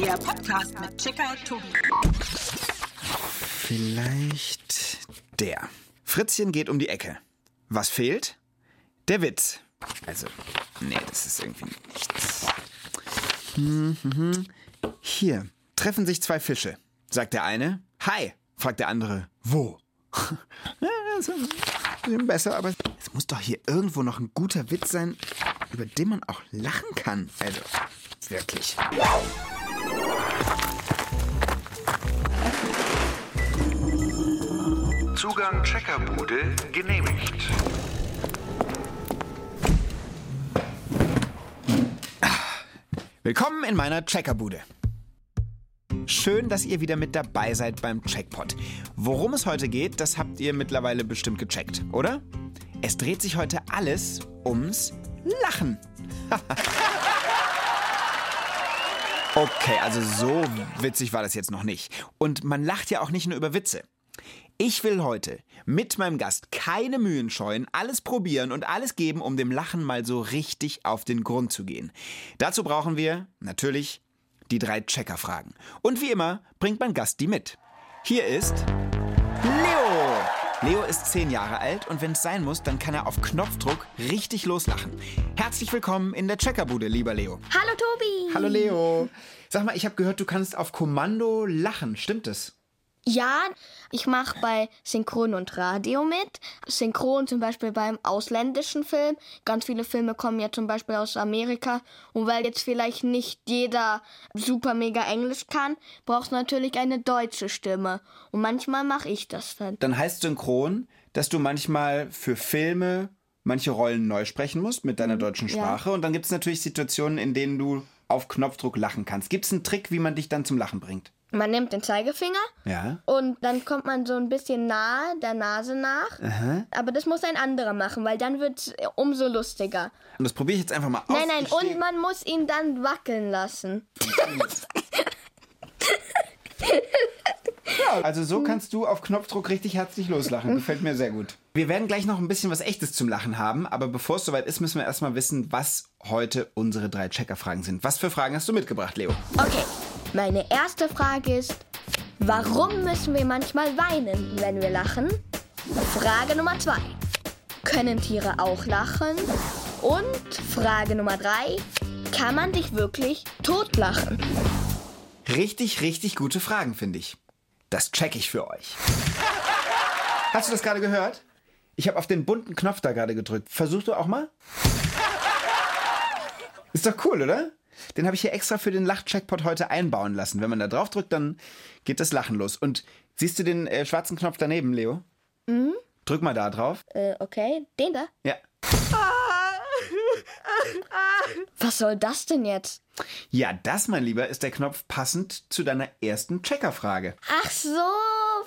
Der Podcast mit Checker Tobi. Vielleicht der. Fritzchen geht um die Ecke. Was fehlt? Der Witz. Also, nee, das ist irgendwie nichts. Hm, hm, hm. Hier treffen sich zwei Fische. Sagt der eine, Hi, fragt der andere, wo? Das ist ein bisschen besser, aber es muss doch hier irgendwo noch ein guter Witz sein, über den man auch lachen kann. Also, wirklich. Zugang Checkerbude genehmigt. Willkommen in meiner Checkerbude. Schön, dass ihr wieder mit dabei seid beim Checkpot. Worum es heute geht, das habt ihr mittlerweile bestimmt gecheckt, oder? Es dreht sich heute alles ums Lachen. okay, also so witzig war das jetzt noch nicht. Und man lacht ja auch nicht nur über Witze. Ich will heute mit meinem Gast keine Mühen scheuen, alles probieren und alles geben, um dem Lachen mal so richtig auf den Grund zu gehen. Dazu brauchen wir natürlich die drei Checkerfragen. Und wie immer bringt mein Gast die mit. Hier ist Leo. Leo ist zehn Jahre alt und wenn es sein muss, dann kann er auf Knopfdruck richtig loslachen. Herzlich willkommen in der Checkerbude, lieber Leo. Hallo Tobi. Hallo Leo. Sag mal, ich habe gehört, du kannst auf Kommando lachen. Stimmt es? Ja, ich mache bei Synchron und Radio mit. Synchron zum Beispiel beim ausländischen Film. Ganz viele Filme kommen ja zum Beispiel aus Amerika. Und weil jetzt vielleicht nicht jeder super mega Englisch kann, brauchst du natürlich eine deutsche Stimme. Und manchmal mache ich das dann. Dann heißt synchron, dass du manchmal für Filme manche Rollen neu sprechen musst mit deiner deutschen Sprache. Und dann gibt es natürlich Situationen, in denen du auf Knopfdruck lachen kannst. Gibt es einen Trick, wie man dich dann zum Lachen bringt? Man nimmt den Zeigefinger Ja. und dann kommt man so ein bisschen nahe der Nase nach. Aber das muss ein anderer machen, weil dann wird's umso lustiger. Und das probiere ich jetzt einfach mal aus. Nein, nein, und man muss ihn dann wackeln lassen. Also so kannst du auf Knopfdruck richtig herzlich loslachen. Gefällt mir sehr gut. Wir werden gleich noch ein bisschen was Echtes zum Lachen haben, aber bevor es soweit ist, müssen wir erstmal wissen, was heute unsere drei Checkerfragen sind. Was für Fragen hast du mitgebracht, Leo? Okay, meine erste Frage ist, warum müssen wir manchmal weinen, wenn wir lachen? Frage Nummer zwei, können Tiere auch lachen? Und Frage Nummer drei, kann man dich wirklich totlachen? Richtig, richtig gute Fragen, finde ich. Das check ich für euch. Hast du das gerade gehört? Ich habe auf den bunten Knopf da gerade gedrückt. Versuch du auch mal? Ist doch cool, oder? Den habe ich hier extra für den Lach-Checkpot heute einbauen lassen. Wenn man da drauf drückt, dann geht das Lachen los. Und siehst du den äh, schwarzen Knopf daneben, Leo? Mhm. Drück mal da drauf. Äh, okay, den da? Ja. Was soll das denn jetzt? Ja, das, mein Lieber, ist der Knopf passend zu deiner ersten Checkerfrage. Ach so,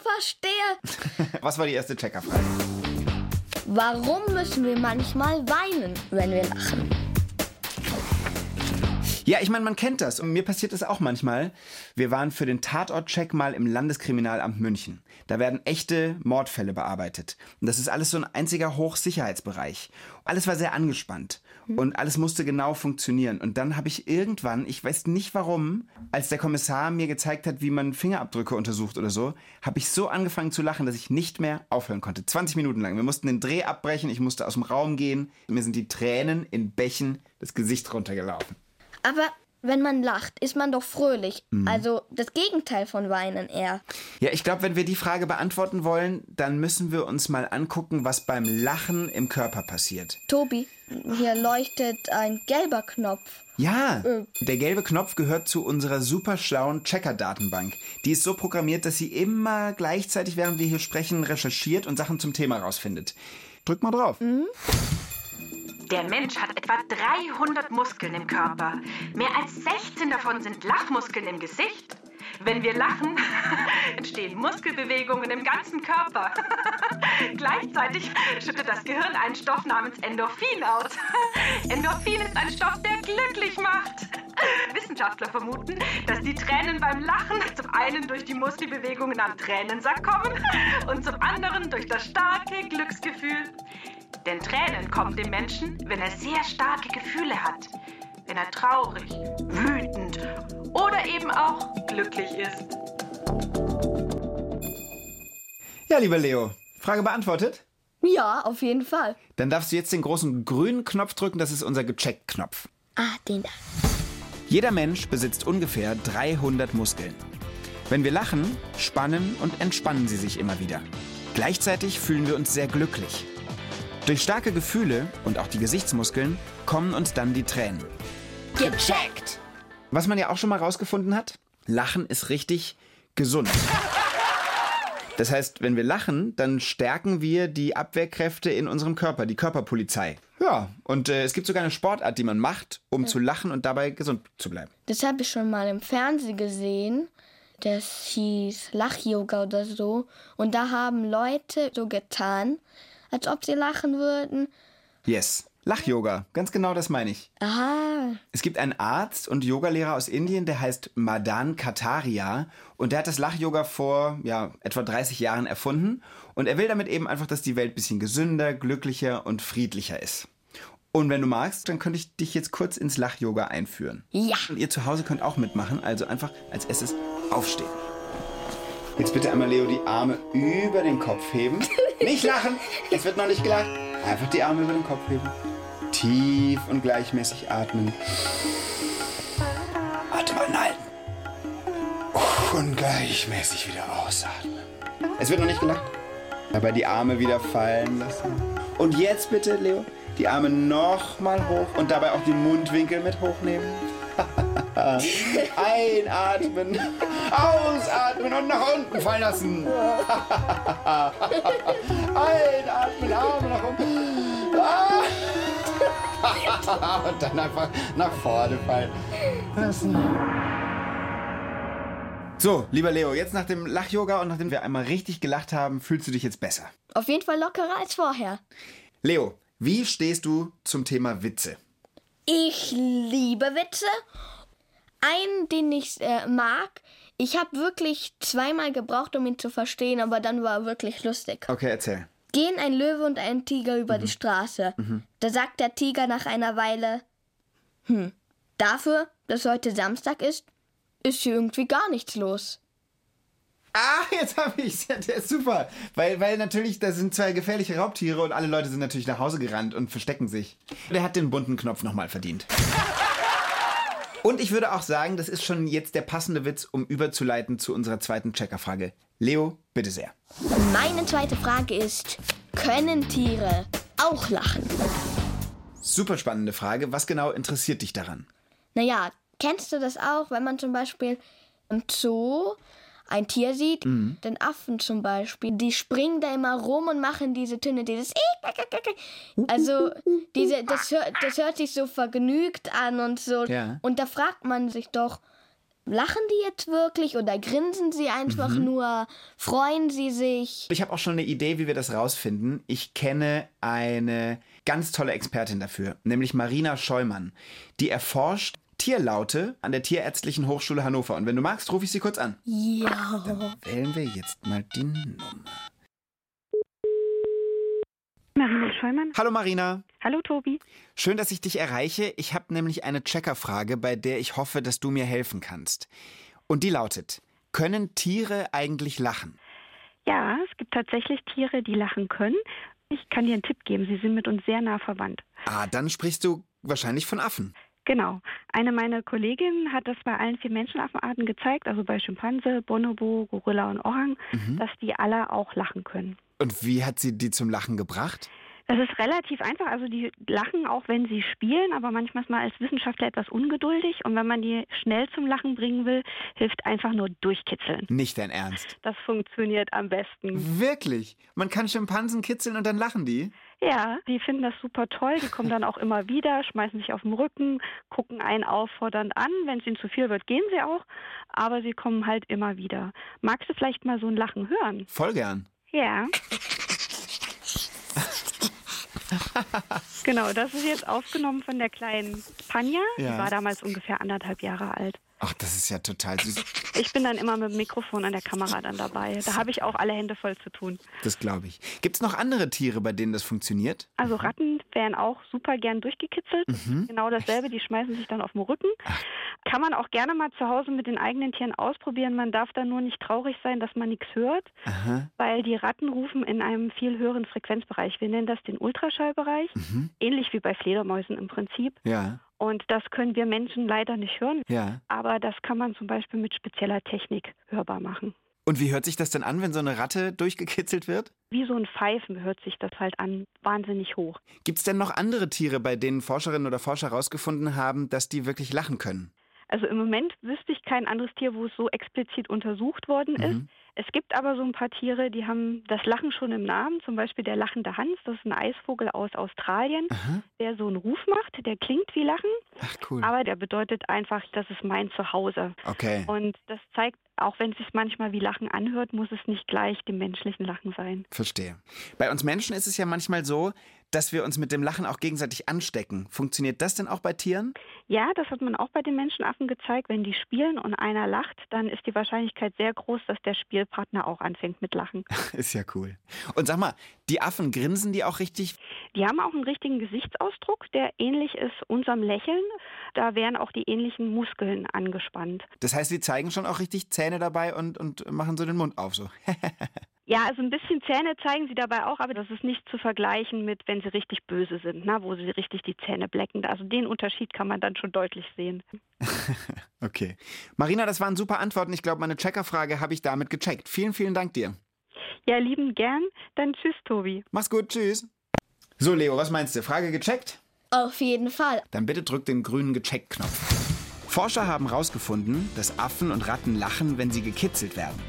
verstehe. Was war die erste Checkerfrage? Warum müssen wir manchmal weinen, wenn wir lachen? Ja, ich meine, man kennt das und mir passiert das auch manchmal. Wir waren für den Tatort-Check mal im Landeskriminalamt München. Da werden echte Mordfälle bearbeitet. Und das ist alles so ein einziger Hochsicherheitsbereich. Alles war sehr angespannt und alles musste genau funktionieren. Und dann habe ich irgendwann, ich weiß nicht warum, als der Kommissar mir gezeigt hat, wie man Fingerabdrücke untersucht oder so, habe ich so angefangen zu lachen, dass ich nicht mehr aufhören konnte. 20 Minuten lang. Wir mussten den Dreh abbrechen, ich musste aus dem Raum gehen. Mir sind die Tränen in Bächen das Gesicht runtergelaufen. Aber wenn man lacht, ist man doch fröhlich. Also das Gegenteil von weinen eher. Ja, ich glaube, wenn wir die Frage beantworten wollen, dann müssen wir uns mal angucken, was beim Lachen im Körper passiert. Tobi, hier leuchtet ein gelber Knopf. Ja, der gelbe Knopf gehört zu unserer super schlauen Checker-Datenbank. Die ist so programmiert, dass sie immer gleichzeitig, während wir hier sprechen, recherchiert und Sachen zum Thema rausfindet. Drück mal drauf. Der Mensch hat etwa 300 Muskeln im Körper. Mehr als 16 davon sind Lachmuskeln im Gesicht. Wenn wir lachen, entstehen Muskelbewegungen im ganzen Körper. Gleichzeitig schüttet das Gehirn einen Stoff namens Endorphin aus. Endorphin ist ein Stoff, der glücklich macht. Wissenschaftler vermuten, dass die Tränen beim Lachen zum einen durch die Muskelbewegungen am Tränensack kommen und zum anderen durch das starke Glücksgefühl. Denn Tränen kommen dem Menschen, wenn er sehr starke Gefühle hat. wenn er traurig, wütend oder eben auch glücklich ist. Ja, lieber Leo, Frage beantwortet? Ja, auf jeden Fall. Dann darfst du jetzt den großen grünen Knopf drücken, das ist unser Gecheckt-Knopf. Ah, den da. Jeder Mensch besitzt ungefähr 300 Muskeln. Wenn wir lachen, spannen und entspannen sie sich immer wieder. Gleichzeitig fühlen wir uns sehr glücklich. Durch starke Gefühle und auch die Gesichtsmuskeln kommen uns dann die Tränen. Gecheckt. Was man ja auch schon mal rausgefunden hat, Lachen ist richtig gesund. Das heißt, wenn wir lachen, dann stärken wir die Abwehrkräfte in unserem Körper, die Körperpolizei. Ja, und äh, es gibt sogar eine Sportart, die man macht, um zu lachen und dabei gesund zu bleiben. Das habe ich schon mal im Fernsehen gesehen. Das hieß Lach-Yoga oder so. Und da haben Leute so getan, als ob sie lachen würden. Yes. Lach-Yoga, ganz genau das meine ich. Aha. Es gibt einen Arzt und Yogalehrer aus Indien, der heißt Madan Kataria und der hat das Lach-Yoga vor ja, etwa 30 Jahren erfunden und er will damit eben einfach, dass die Welt ein bisschen gesünder, glücklicher und friedlicher ist. Und wenn du magst, dann könnte ich dich jetzt kurz ins Lach-Yoga einführen. Ja. Und ihr zu Hause könnt auch mitmachen, also einfach als erstes aufstehen. Jetzt bitte einmal, Leo, die Arme über den Kopf heben. Nicht lachen, es wird noch nicht gelacht. Einfach die Arme über den Kopf heben. Tief und gleichmäßig atmen. Atem anhalten. Und gleichmäßig wieder ausatmen. Es wird noch nicht gelacht. Dabei die Arme wieder fallen lassen. Und jetzt bitte, Leo, die Arme nochmal hoch und dabei auch die Mundwinkel mit hochnehmen. Einatmen, ausatmen und nach unten fallen lassen. Einatmen, Arme nach unten. Und dann einfach nach vorne fallen lassen. So, lieber Leo, jetzt nach dem Lach-Yoga und nachdem wir einmal richtig gelacht haben, fühlst du dich jetzt besser. Auf jeden Fall lockerer als vorher. Leo, wie stehst du zum Thema Witze? Ich liebe Witze. Einen, den ich äh, mag. Ich habe wirklich zweimal gebraucht, um ihn zu verstehen, aber dann war er wirklich lustig. Okay, erzähl. Gehen ein Löwe und ein Tiger über die Straße. Da sagt der Tiger nach einer Weile, hm, dafür, dass heute Samstag ist, ist hier irgendwie gar nichts los. Ah, jetzt habe ich's. Ja, der ist super. Weil, weil natürlich, da sind zwei gefährliche Raubtiere und alle Leute sind natürlich nach Hause gerannt und verstecken sich. Der hat den bunten Knopf nochmal verdient. Und ich würde auch sagen, das ist schon jetzt der passende Witz, um überzuleiten zu unserer zweiten Checkerfrage. Leo, bitte sehr. Meine zweite Frage ist, können Tiere auch lachen? Super spannende Frage. Was genau interessiert dich daran? Naja, kennst du das auch, wenn man zum Beispiel im Zoo ein Tier sieht, den Affen zum Beispiel, die springen da immer rum und machen diese Töne, dieses also diese, das, hört, das hört sich so vergnügt an und so. Ja. Und da fragt man sich doch, lachen die jetzt wirklich oder grinsen sie einfach nur, freuen sie sich? Ich habe auch schon eine Idee, wie wir das rausfinden. Ich kenne eine ganz tolle Expertin dafür, nämlich Marina Scheumann. Die erforscht Tierlaute an der Tierärztlichen Hochschule Hannover. Und wenn du magst, rufe ich sie kurz an. Ja. Wählen wir jetzt mal die Nummer. Marina Scheumann. Hallo Marina. Hallo Tobi. Schön, dass ich dich erreiche. Ich habe nämlich eine Checkerfrage, bei der ich hoffe, dass du mir helfen kannst. Und die lautet, können Tiere eigentlich lachen? Ja, es gibt tatsächlich Tiere, die lachen können. Ich kann dir einen Tipp geben, sie sind mit uns sehr nah verwandt. Ah, dann sprichst du wahrscheinlich von Affen. Genau. Eine meiner Kolleginnen hat das bei allen vier Menschenaffenarten gezeigt, also bei Schimpanse, Bonobo, Gorilla und Orang, dass die alle auch lachen können. Und wie hat sie die zum Lachen gebracht? Das ist relativ einfach. Also die lachen auch, wenn sie spielen, aber manchmal ist man als Wissenschaftler etwas ungeduldig. Und wenn man die schnell zum Lachen bringen will, hilft einfach nur durchkitzeln. Nicht dein Ernst. Das funktioniert am besten. Wirklich? Man kann Schimpansen kitzeln und dann lachen die? Ja, die finden das super toll. Die kommen dann auch immer wieder, schmeißen sich auf den Rücken, gucken einen auffordernd an. Wenn es ihnen zu viel wird, gehen sie auch. Aber sie kommen halt immer wieder. Magst du vielleicht mal so ein Lachen hören? Voll gern. Ja. genau, das ist jetzt aufgenommen von der kleinen Panja. Ja. Die war damals ungefähr anderthalb Jahre alt. Ach, das ist ja total süß. Ich bin dann immer mit dem Mikrofon an der Kamera dann dabei. Da habe ich auch alle Hände voll zu tun. Das glaube ich. Gibt es noch andere Tiere, bei denen das funktioniert? Also Ratten werden auch super gern durchgekitzelt. Genau dasselbe, die schmeißen sich dann auf den Rücken. Kann man auch gerne mal zu Hause mit den eigenen Tieren ausprobieren. Man darf da nur nicht traurig sein, dass man nichts hört, Aha. weil die Ratten rufen in einem viel höheren Frequenzbereich. Wir nennen das den Ultraschallbereich, ähnlich wie bei Fledermäusen im Prinzip. Ja, Und das können wir Menschen leider nicht hören. ja. Aber das kann man zum Beispiel mit spezieller Technik hörbar machen. Und wie hört sich das denn an, wenn so eine Ratte durchgekitzelt wird? Wie so ein Pfeifen hört sich das halt an, wahnsinnig hoch. Gibt es denn noch andere Tiere, bei denen Forscherinnen oder Forscher herausgefunden haben, dass die wirklich lachen können? Also im Moment wüsste ich kein anderes Tier, wo es so explizit untersucht worden ist. Es gibt aber so ein paar Tiere, die haben das Lachen schon im Namen. Zum Beispiel der lachende Hans, das ist ein Eisvogel aus Australien, der so einen Ruf macht, der klingt wie Lachen, Ach cool. aber der bedeutet einfach, das ist mein Zuhause. Okay. Und das zeigt, auch wenn es sich manchmal wie Lachen anhört, muss es nicht gleich dem menschlichen Lachen sein. Verstehe. Bei uns Menschen ist es ja manchmal so, dass wir uns mit dem Lachen auch gegenseitig anstecken. Funktioniert das denn auch bei Tieren? Ja, das hat man auch bei den Menschenaffen gezeigt. Wenn die spielen und einer lacht, dann ist die Wahrscheinlichkeit sehr groß, dass der Spielpartner auch anfängt mit Lachen. Ist ja cool. Und sag mal, die Affen grinsen die auch richtig? Die haben auch einen richtigen Gesichtsausdruck, der ähnlich ist unserem Lächeln. Da werden auch die ähnlichen Muskeln angespannt. Das heißt, die zeigen schon auch richtig Zähne dabei und, und machen so den Mund auf so. Ja, also ein bisschen Zähne zeigen sie dabei auch, aber das ist nicht zu vergleichen mit, wenn sie richtig böse sind, na, wo sie richtig die Zähne blecken. Also den Unterschied kann man dann schon deutlich sehen. Okay. Marina, das waren super Antworten. Ich glaube, meine Checkerfrage habe ich damit gecheckt. Vielen, vielen Dank dir. Ja, lieben gern. Dann tschüss, Tobi. Mach's gut, tschüss. So, Leo, was meinst du? Frage gecheckt? Auf jeden Fall. Dann bitte drück den grünen Gecheckt-Knopf. Forscher haben herausgefunden, dass Affen und Ratten lachen, wenn sie gekitzelt werden.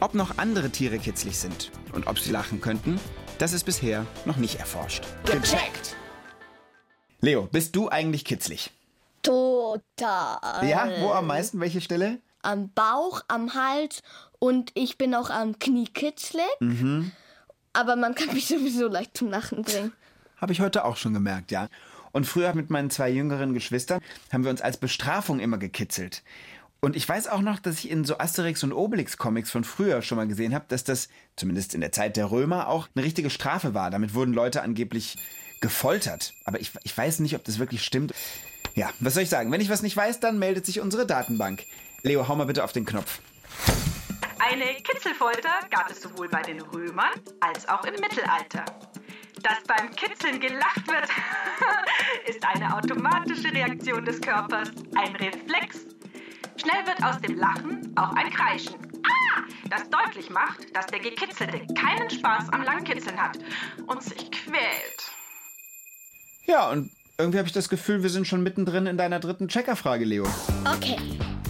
Ob noch andere Tiere kitzlig sind und ob sie lachen könnten, das ist bisher noch nicht erforscht. Gecheckt. Leo, bist du eigentlich kitzlig? Total. Ja, wo am meisten? Welche Stelle? Am Bauch, am Hals und ich bin auch am Knie kitzlig. Aber man kann mich sowieso leicht zum Lachen bringen. Habe ich heute auch schon gemerkt, ja. Und früher mit meinen zwei jüngeren Geschwistern haben wir uns als Bestrafung immer gekitzelt. Und ich weiß auch noch, dass ich in so Asterix und Obelix Comics von früher schon mal gesehen habe, dass das zumindest in der Zeit der Römer auch eine richtige Strafe war. Damit wurden Leute angeblich gefoltert. Aber ich, ich weiß nicht, ob das wirklich stimmt. Ja, was soll ich sagen? Wenn ich was nicht weiß, dann meldet sich unsere Datenbank. Leo, hau mal bitte auf den Knopf. Eine Kitzelfolter gab es sowohl bei den Römern als auch im Mittelalter. Dass beim Kitzeln gelacht wird, ist eine automatische Reaktion des Körpers, ein Reflex. Schnell wird aus dem Lachen auch ein Kreischen. Ah! Das deutlich macht, dass der Gekitzelte keinen Spaß am Langkitzeln hat und sich quält. Ja, und irgendwie habe ich das Gefühl, wir sind schon mittendrin in deiner dritten Checkerfrage, Leo. Okay.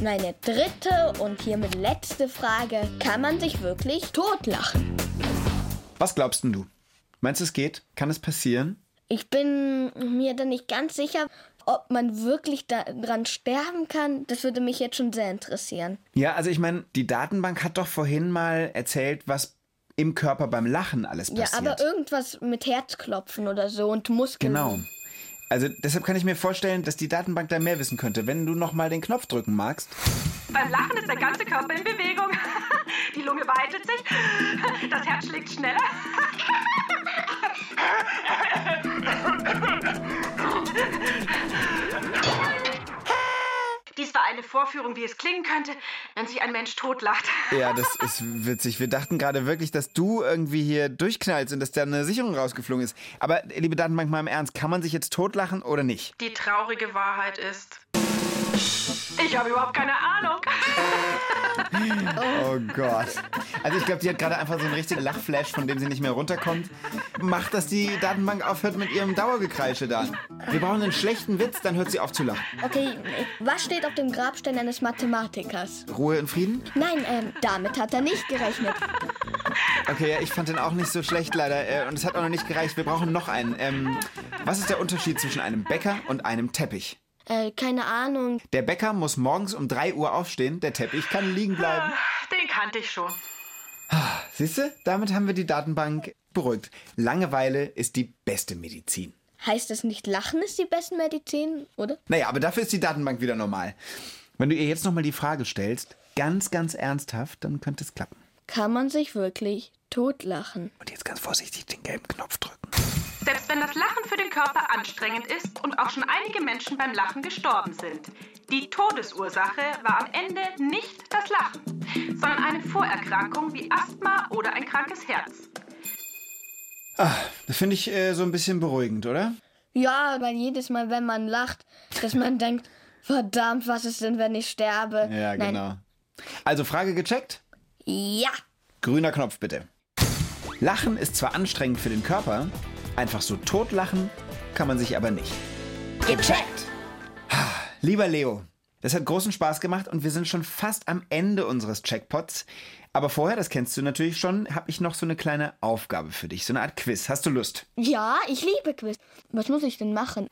Meine dritte und hiermit letzte Frage. Kann man sich wirklich totlachen? Was glaubst denn du? Meinst du, es geht? Kann es passieren? Ich bin mir da nicht ganz sicher, ob man wirklich daran sterben kann. Das würde mich jetzt schon sehr interessieren. Ja, also ich meine, die Datenbank hat doch vorhin mal erzählt, was im Körper beim Lachen alles Ja, passiert. aber irgendwas mit Herzklopfen oder so und Muskeln. Genau. Also deshalb kann ich mir vorstellen, dass die Datenbank da mehr wissen könnte, wenn du noch mal den Knopf drücken magst. Beim Lachen ist der ganze Körper in Bewegung. Die Lunge weitet sich, das Herz schlägt schneller. Dies war eine Vorführung, wie es klingen könnte, wenn sich ein Mensch totlacht. Ja, das ist witzig. Wir dachten gerade wirklich, dass du irgendwie hier durchknallst und dass da eine Sicherung rausgeflogen ist. Aber liebe Datenbank, mal im Ernst, kann man sich jetzt totlachen oder nicht? Die traurige Wahrheit ist, ich habe überhaupt keine Ahnung. Oh Gott. Also ich glaube, die hat gerade einfach so einen richtigen Lachflash, von dem sie nicht mehr runterkommt. Macht, dass die Datenbank aufhört mit ihrem Dauergekreische da. Wir brauchen einen schlechten Witz, dann hört sie auf zu lachen. Okay, was steht auf dem Grabstein eines Mathematikers? Ruhe und Frieden? Nein, ähm, damit hat er nicht gerechnet. Okay, ja, ich fand den auch nicht so schlecht leider. Äh, Und es hat auch noch nicht gereicht. Wir brauchen noch einen. Ähm, was ist der Unterschied zwischen einem Bäcker und einem Teppich? Äh, keine Ahnung. Der Bäcker muss morgens um 3 Uhr aufstehen, der Teppich kann liegen bleiben. Den kannte ich schon. Siehst du, damit haben wir die Datenbank beruhigt. Langeweile ist die beste Medizin. Heißt es nicht, Lachen ist die beste Medizin, oder? Naja, aber dafür ist die Datenbank wieder normal. Wenn du ihr jetzt nochmal die Frage stellst, ganz, ganz ernsthaft, dann könnte es klappen. Kann man sich wirklich totlachen? Und jetzt ganz vorsichtig den gelben Knopf drücken. Selbst wenn das Lachen für den Körper anstrengend ist und auch schon einige Menschen beim Lachen gestorben sind. Die Todesursache war am Ende nicht das Lachen, sondern eine Vorerkrankung wie Asthma oder ein krankes Herz. Das finde ich äh, so ein bisschen beruhigend, oder? Ja, weil jedes Mal, wenn man lacht, dass man denkt, verdammt, was ist denn, wenn ich sterbe? Ja, Nein. genau. Also Frage gecheckt? Ja. Grüner Knopf bitte. Lachen ist zwar anstrengend für den Körper, einfach so totlachen kann man sich aber nicht. Gecheckt. Lieber Leo, das hat großen Spaß gemacht und wir sind schon fast am Ende unseres Checkpots. Aber vorher, das kennst du natürlich schon, habe ich noch so eine kleine Aufgabe für dich, so eine Art Quiz. Hast du Lust? Ja, ich liebe Quiz. Was muss ich denn machen?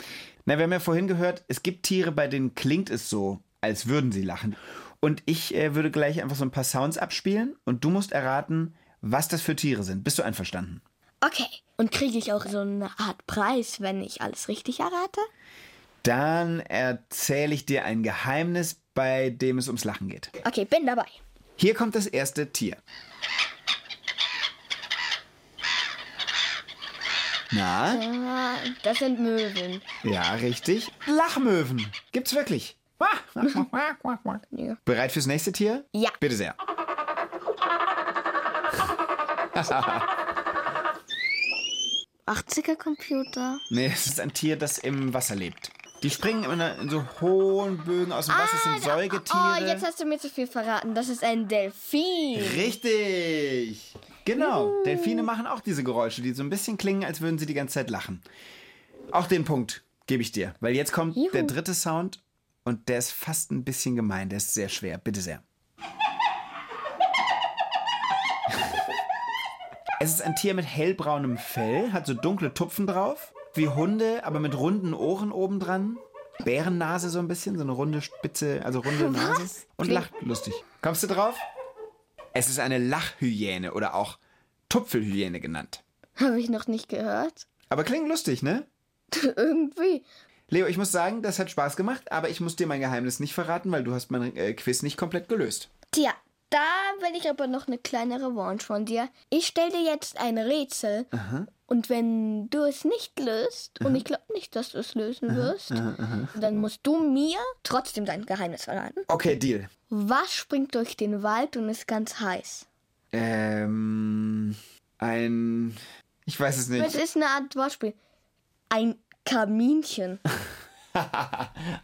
Na, wir haben ja vorhin gehört, es gibt Tiere, bei denen klingt es so, als würden sie lachen. Und ich äh, würde gleich einfach so ein paar Sounds abspielen und du musst erraten, was das für Tiere sind. Bist du einverstanden? Okay. Und kriege ich auch so eine Art Preis, wenn ich alles richtig errate? Dann erzähle ich dir ein Geheimnis, bei dem es ums Lachen geht. Okay, bin dabei. Hier kommt das erste Tier. Na, Ah, das sind Möwen. ja, richtig. Lachmöwen. Gibt's wirklich. Ja. Bereit fürs nächste Tier? Ja. Bitte sehr. 80er Computer. Nee, es ist ein Tier, das im Wasser lebt. Die springen immer in so hohen Bögen aus dem Wasser, es sind Säugetiere. Oh, jetzt hast du mir zu viel verraten. Das ist ein Delfin. Richtig. Genau. Delfine machen auch diese Geräusche, die so ein bisschen klingen, als würden sie die ganze Zeit lachen. Auch den Punkt gebe ich dir, weil jetzt kommt Juhu. der dritte Sound und der ist fast ein bisschen gemein, der ist sehr schwer. Bitte sehr. Es ist ein Tier mit hellbraunem Fell, hat so dunkle Tupfen drauf, wie Hunde, aber mit runden Ohren obendran. Bärennase so ein bisschen, so eine runde Spitze, also runde Nase. Und lacht lustig. Kommst du drauf? Es ist eine Lachhyäne oder auch Tupfelhyäne genannt. Habe ich noch nicht gehört. Aber klingt lustig, ne? Irgendwie. Leo, ich muss sagen, das hat Spaß gemacht, aber ich muss dir mein Geheimnis nicht verraten, weil du hast mein äh, Quiz nicht komplett gelöst. Tja, da will ich aber noch eine kleine Revanche von dir. Ich stelle dir jetzt ein Rätsel. Und wenn du es nicht löst, und ich glaube nicht, dass du es lösen wirst, dann musst du mir trotzdem dein Geheimnis verraten. Okay, Deal. Was springt durch den Wald und ist ganz heiß? Ähm, ein... Ich weiß es Es nicht. ist eine Art Wortspiel. Ein Kaminchen.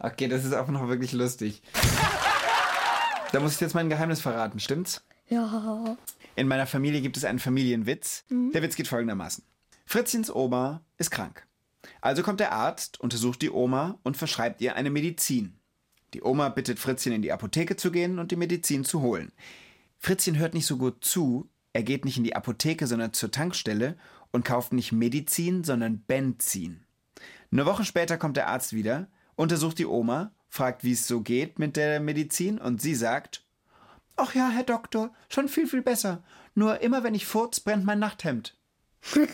Okay, das ist auch noch wirklich lustig. Da muss ich jetzt mein Geheimnis verraten, stimmt's? Ja. In meiner Familie gibt es einen Familienwitz. Der Witz geht folgendermaßen. Fritzchens Oma ist krank. Also kommt der Arzt, untersucht die Oma und verschreibt ihr eine Medizin. Die Oma bittet Fritzchen in die Apotheke zu gehen und die Medizin zu holen. Fritzchen hört nicht so gut zu, er geht nicht in die Apotheke, sondern zur Tankstelle und kauft nicht Medizin, sondern Benzin. Eine Woche später kommt der Arzt wieder, untersucht die Oma, fragt, wie es so geht mit der Medizin und sie sagt, Ach ja, Herr Doktor, schon viel, viel besser. Nur immer wenn ich furz, brennt mein Nachthemd.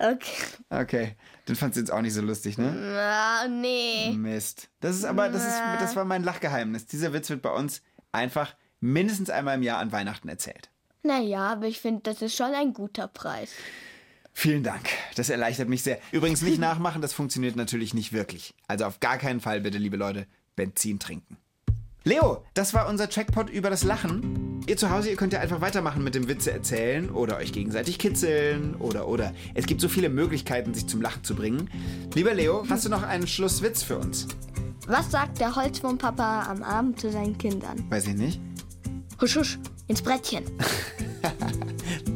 Okay. Okay, den fand sie jetzt auch nicht so lustig, ne? Ah, nee. Mist. Das ist aber, das ist, das war mein Lachgeheimnis. Dieser Witz wird bei uns einfach mindestens einmal im Jahr an Weihnachten erzählt. Naja, aber ich finde, das ist schon ein guter Preis. Vielen Dank. Das erleichtert mich sehr. Übrigens nicht nachmachen, das funktioniert natürlich nicht wirklich. Also auf gar keinen Fall bitte, liebe Leute, Benzin trinken. Leo, das war unser Checkpot über das Lachen. Ihr zu Hause, ihr könnt ja einfach weitermachen mit dem Witze erzählen oder euch gegenseitig kitzeln oder oder. Es gibt so viele Möglichkeiten, sich zum Lachen zu bringen. Lieber Leo, hast du noch einen Schlusswitz für uns? Was sagt der Holzwurmpapa am Abend zu seinen Kindern? Weiß ich nicht. Husch, husch, ins Brettchen.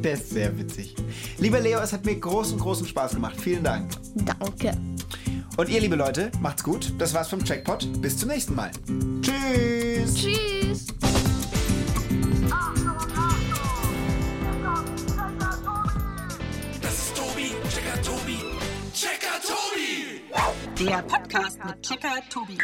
Der ist sehr witzig. Lieber Leo, es hat mir großen, großen Spaß gemacht. Vielen Dank. Danke. Und ihr, liebe Leute, macht's gut. Das war's vom Checkpot. Bis zum nächsten Mal. Tschüss. Tschüss. Das ist Tobi, Checker Tobi, Checker Tobi. Der Podcast mit Checker Tobi.